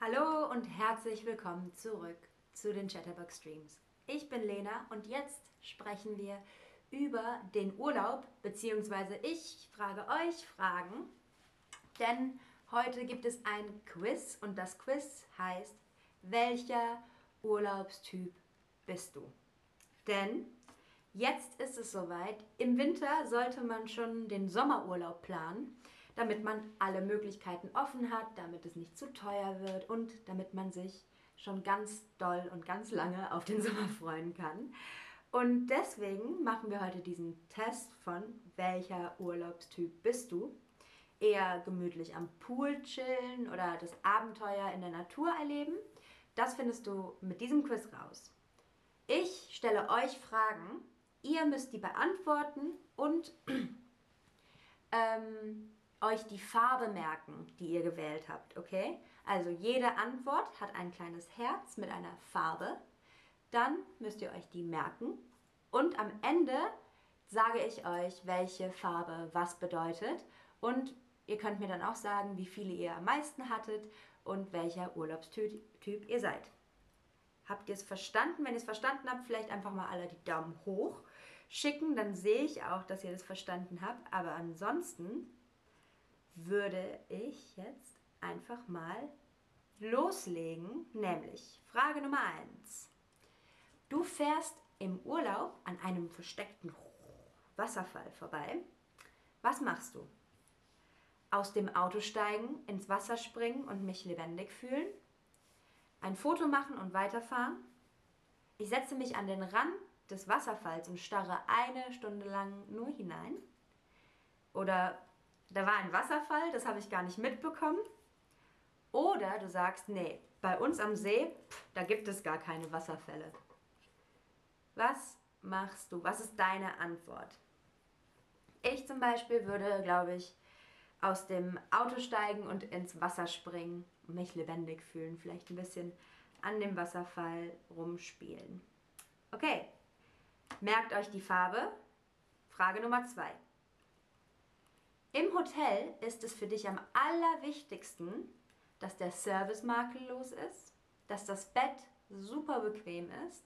Hallo und herzlich willkommen zurück zu den Chatterbug Streams. Ich bin Lena und jetzt sprechen wir über den Urlaub, beziehungsweise ich frage euch Fragen, denn heute gibt es ein Quiz und das Quiz heißt, welcher Urlaubstyp bist du? Denn jetzt ist es soweit, im Winter sollte man schon den Sommerurlaub planen damit man alle Möglichkeiten offen hat, damit es nicht zu teuer wird und damit man sich schon ganz doll und ganz lange auf den Sommer freuen kann. Und deswegen machen wir heute diesen Test von welcher Urlaubstyp bist du? Eher gemütlich am Pool chillen oder das Abenteuer in der Natur erleben? Das findest du mit diesem Quiz raus. Ich stelle euch Fragen, ihr müsst die beantworten und ähm, euch die Farbe merken, die ihr gewählt habt, okay? Also jede Antwort hat ein kleines Herz mit einer Farbe. Dann müsst ihr euch die merken. Und am Ende sage ich euch, welche Farbe was bedeutet. Und ihr könnt mir dann auch sagen, wie viele ihr am meisten hattet und welcher Urlaubstyp ihr seid. Habt ihr es verstanden? Wenn ihr es verstanden habt, vielleicht einfach mal alle die Daumen hoch schicken, dann sehe ich auch, dass ihr das verstanden habt. Aber ansonsten würde ich jetzt einfach mal loslegen, nämlich Frage Nummer 1. Du fährst im Urlaub an einem versteckten Wasserfall vorbei. Was machst du? Aus dem Auto steigen, ins Wasser springen und mich lebendig fühlen? Ein Foto machen und weiterfahren? Ich setze mich an den Rand des Wasserfalls und starre eine Stunde lang nur hinein? Oder da war ein Wasserfall, das habe ich gar nicht mitbekommen. Oder du sagst, nee, bei uns am See, pff, da gibt es gar keine Wasserfälle. Was machst du? Was ist deine Antwort? Ich zum Beispiel würde, glaube ich, aus dem Auto steigen und ins Wasser springen, mich lebendig fühlen, vielleicht ein bisschen an dem Wasserfall rumspielen. Okay, merkt euch die Farbe. Frage Nummer zwei. Im Hotel ist es für dich am allerwichtigsten, dass der Service makellos ist, dass das Bett super bequem ist,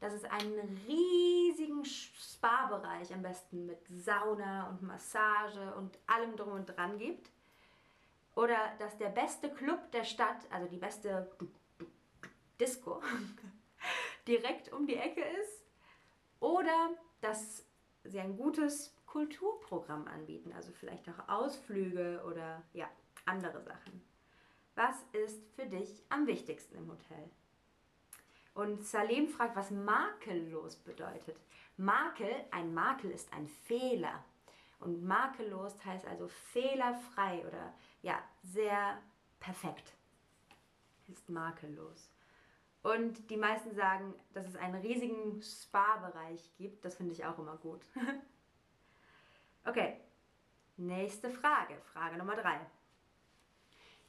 dass es einen riesigen Spa-Bereich am besten mit Sauna und Massage und allem drum und dran gibt. Oder dass der beste Club der Stadt, also die beste Disco, direkt um die Ecke ist. Oder dass sie ein gutes Kulturprogramm anbieten, also vielleicht auch Ausflüge oder ja, andere Sachen. Was ist für dich am wichtigsten im Hotel? Und Salem fragt, was makellos bedeutet. Makel, ein Makel ist ein Fehler. Und makellos heißt also fehlerfrei oder ja, sehr perfekt. Ist makellos. Und die meisten sagen, dass es einen riesigen Spa-Bereich gibt. Das finde ich auch immer gut. okay, nächste Frage. Frage Nummer drei.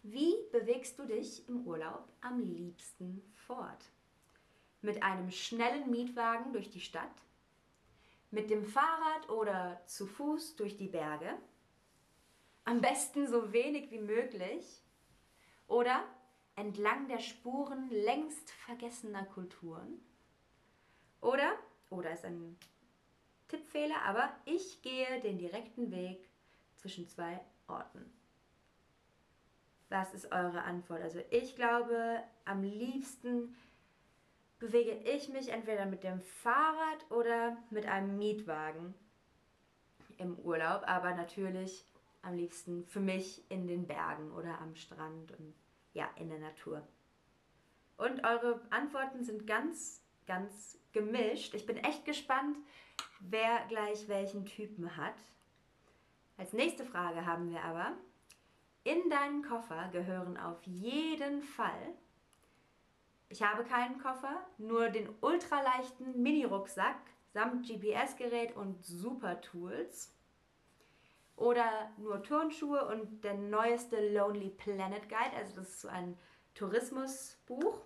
Wie bewegst du dich im Urlaub am liebsten fort? Mit einem schnellen Mietwagen durch die Stadt? Mit dem Fahrrad oder zu Fuß durch die Berge? Am besten so wenig wie möglich? Oder entlang der Spuren längst vergessener Kulturen. Oder, oder ist ein Tippfehler, aber ich gehe den direkten Weg zwischen zwei Orten. Was ist eure Antwort? Also ich glaube, am liebsten bewege ich mich entweder mit dem Fahrrad oder mit einem Mietwagen im Urlaub, aber natürlich am liebsten für mich in den Bergen oder am Strand und ja, in der Natur. Und eure Antworten sind ganz, ganz gemischt. Ich bin echt gespannt, wer gleich welchen Typen hat. Als nächste Frage haben wir aber, in deinen Koffer gehören auf jeden Fall, ich habe keinen Koffer, nur den ultraleichten Mini-Rucksack samt GPS-Gerät und Super Tools oder nur Turnschuhe und der neueste Lonely Planet Guide, also das ist so ein Tourismusbuch.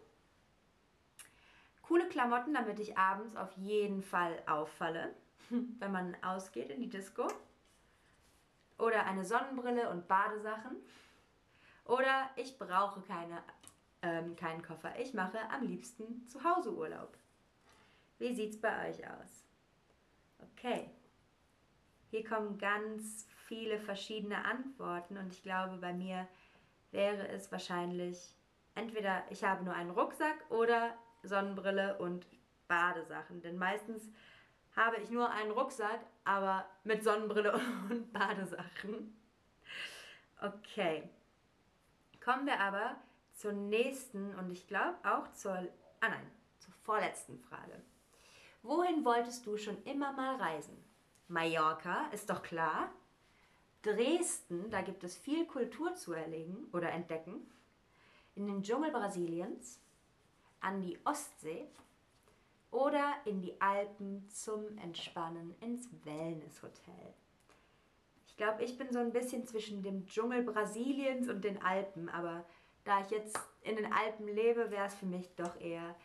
Coole Klamotten, damit ich abends auf jeden Fall auffalle, wenn man ausgeht in die Disco. Oder eine Sonnenbrille und Badesachen. Oder ich brauche keine ähm, keinen Koffer. Ich mache am liebsten zu Hause Urlaub. Wie sieht's bei euch aus? Okay. Hier kommen ganz viele verschiedene Antworten und ich glaube, bei mir wäre es wahrscheinlich entweder ich habe nur einen Rucksack oder Sonnenbrille und Badesachen. Denn meistens habe ich nur einen Rucksack, aber mit Sonnenbrille und Badesachen. Okay. Kommen wir aber zur nächsten und ich glaube auch zur, ah nein, zur vorletzten Frage. Wohin wolltest du schon immer mal reisen? Mallorca, ist doch klar. Dresden, da gibt es viel Kultur zu erlegen oder entdecken. In den Dschungel Brasiliens, an die Ostsee oder in die Alpen zum Entspannen ins Wellnesshotel. Ich glaube, ich bin so ein bisschen zwischen dem Dschungel Brasiliens und den Alpen, aber da ich jetzt in den Alpen lebe, wäre es für mich doch eher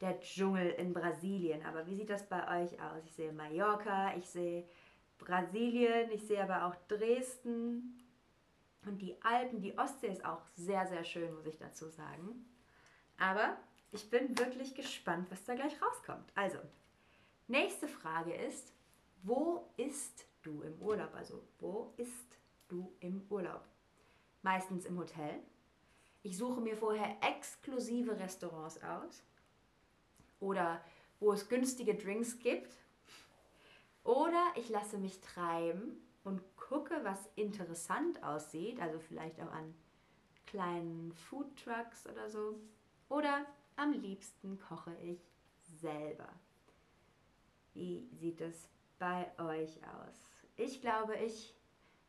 der Dschungel in Brasilien. Aber wie sieht das bei euch aus? Ich sehe Mallorca, ich sehe Brasilien, ich sehe aber auch Dresden und die Alpen. Die Ostsee ist auch sehr, sehr schön, muss ich dazu sagen. Aber ich bin wirklich gespannt, was da gleich rauskommt. Also, nächste Frage ist, wo isst du im Urlaub? Also, wo isst du im Urlaub? Meistens im Hotel. Ich suche mir vorher exklusive Restaurants aus oder wo es günstige Drinks gibt. Oder ich lasse mich treiben und gucke, was interessant aussieht, also vielleicht auch an kleinen Food Trucks oder so. Oder am liebsten koche ich selber. Wie sieht es bei euch aus? Ich glaube, ich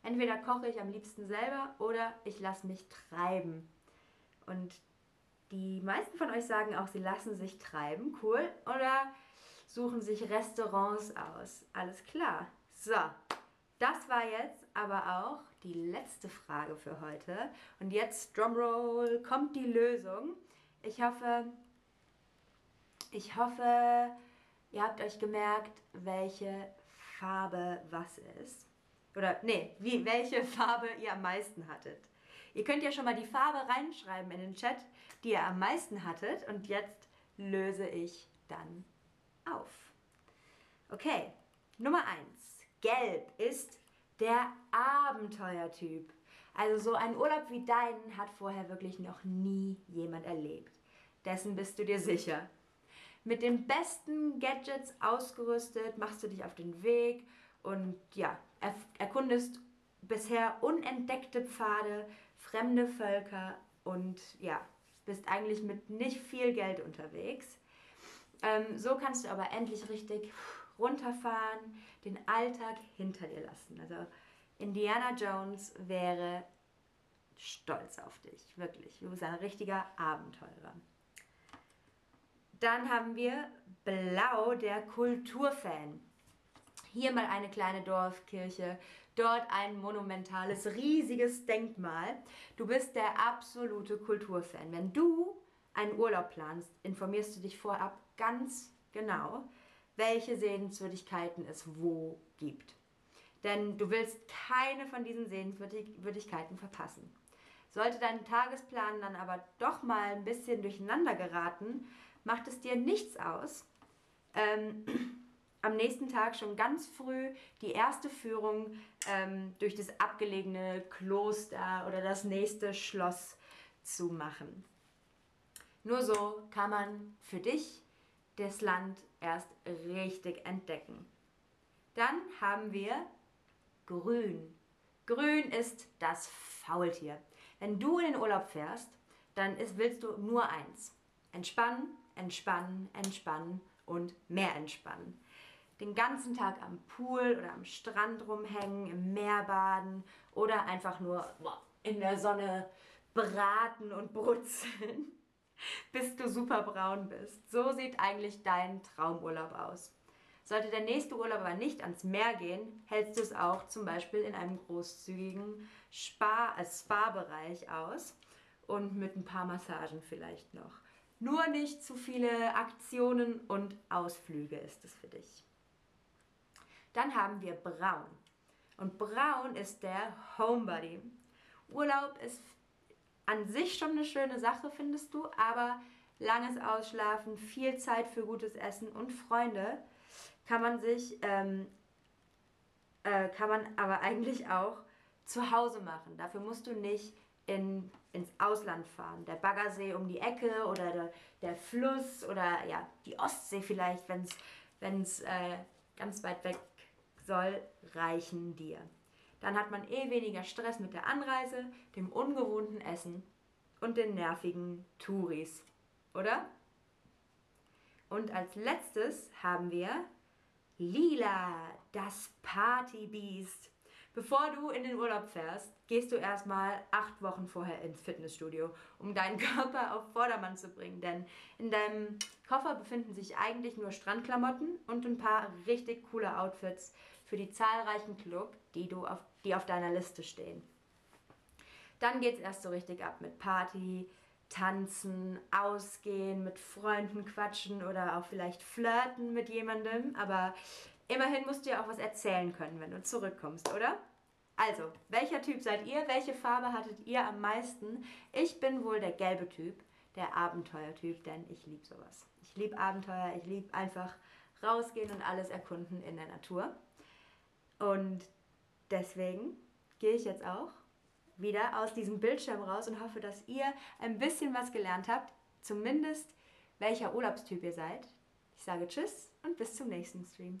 entweder koche ich am liebsten selber oder ich lasse mich treiben. Und die meisten von euch sagen auch, sie lassen sich treiben. Cool. Oder suchen sich Restaurants aus. Alles klar. So, das war jetzt aber auch die letzte Frage für heute. Und jetzt, Drumroll, kommt die Lösung. Ich hoffe, ich hoffe, ihr habt euch gemerkt, welche Farbe was ist. Oder, nee, wie, welche Farbe ihr am meisten hattet. Ihr könnt ja schon mal die Farbe reinschreiben in den Chat, die ihr am meisten hattet. Und jetzt löse ich dann auf. Okay, Nummer 1. Gelb ist der Abenteuertyp. Also so ein Urlaub wie deinen hat vorher wirklich noch nie jemand erlebt. Dessen bist du dir sicher. Mit den besten Gadgets ausgerüstet machst du dich auf den Weg und ja, erkundest bisher unentdeckte Pfade, fremde Völker und ja, bist eigentlich mit nicht viel Geld unterwegs. Ähm, so kannst du aber endlich richtig runterfahren, den Alltag hinter dir lassen. Also Indiana Jones wäre stolz auf dich, wirklich. Du bist ein richtiger Abenteurer. Dann haben wir Blau, der Kulturfan. Hier mal eine kleine Dorfkirche, dort ein monumentales, riesiges Denkmal. Du bist der absolute Kulturfan. Wenn du einen Urlaub planst, informierst du dich vorab ganz genau, welche Sehenswürdigkeiten es wo gibt. Denn du willst keine von diesen Sehenswürdigkeiten verpassen. Sollte dein Tagesplan dann aber doch mal ein bisschen durcheinander geraten, macht es dir nichts aus, ähm, am nächsten Tag schon ganz früh die erste Führung ähm, durch das abgelegene Kloster oder das nächste Schloss zu machen. Nur so kann man für dich das Land erst richtig entdecken. Dann haben wir Grün. Grün ist das Faultier. Wenn du in den Urlaub fährst, dann ist, willst du nur eins. Entspannen, entspannen, entspannen und mehr entspannen. Den ganzen Tag am Pool oder am Strand rumhängen, im Meer baden oder einfach nur in der Sonne braten und brutzeln, bis du super braun bist. So sieht eigentlich dein Traumurlaub aus. Sollte der nächste Urlaub aber nicht ans Meer gehen, hältst du es auch zum Beispiel in einem großzügigen Spa, äh, Spa-Bereich aus und mit ein paar Massagen vielleicht noch. Nur nicht zu viele Aktionen und Ausflüge ist es für dich. Dann haben wir Braun. Und Braun ist der Homebody. Urlaub ist an sich schon eine schöne Sache, findest du, aber langes Ausschlafen, viel Zeit für gutes Essen und Freunde kann man sich, ähm, äh, kann man aber eigentlich auch zu Hause machen. Dafür musst du nicht in, ins Ausland fahren. Der Baggersee um die Ecke oder der, der Fluss oder ja, die Ostsee vielleicht, wenn es äh, ganz weit weg soll, reichen dir. Dann hat man eh weniger Stress mit der Anreise, dem ungewohnten Essen und den nervigen Touris, oder? Und als letztes haben wir Lila, das Partybeast. Bevor du in den Urlaub fährst, gehst du erstmal acht Wochen vorher ins Fitnessstudio, um deinen Körper auf Vordermann zu bringen. Denn in deinem Koffer befinden sich eigentlich nur Strandklamotten und ein paar richtig coole Outfits für die zahlreichen Club, die, du auf, die auf deiner Liste stehen. Dann geht es erst so richtig ab mit Party, Tanzen, Ausgehen, mit Freunden quatschen oder auch vielleicht flirten mit jemandem. Aber immerhin musst du ja auch was erzählen können, wenn du zurückkommst, oder? Also, welcher Typ seid ihr? Welche Farbe hattet ihr am meisten? Ich bin wohl der gelbe Typ, der Abenteuertyp, denn ich liebe sowas. Ich liebe Abenteuer, ich liebe einfach rausgehen und alles erkunden in der Natur. Und deswegen gehe ich jetzt auch wieder aus diesem Bildschirm raus und hoffe, dass ihr ein bisschen was gelernt habt, zumindest welcher Urlaubstyp ihr seid. Ich sage Tschüss und bis zum nächsten Stream.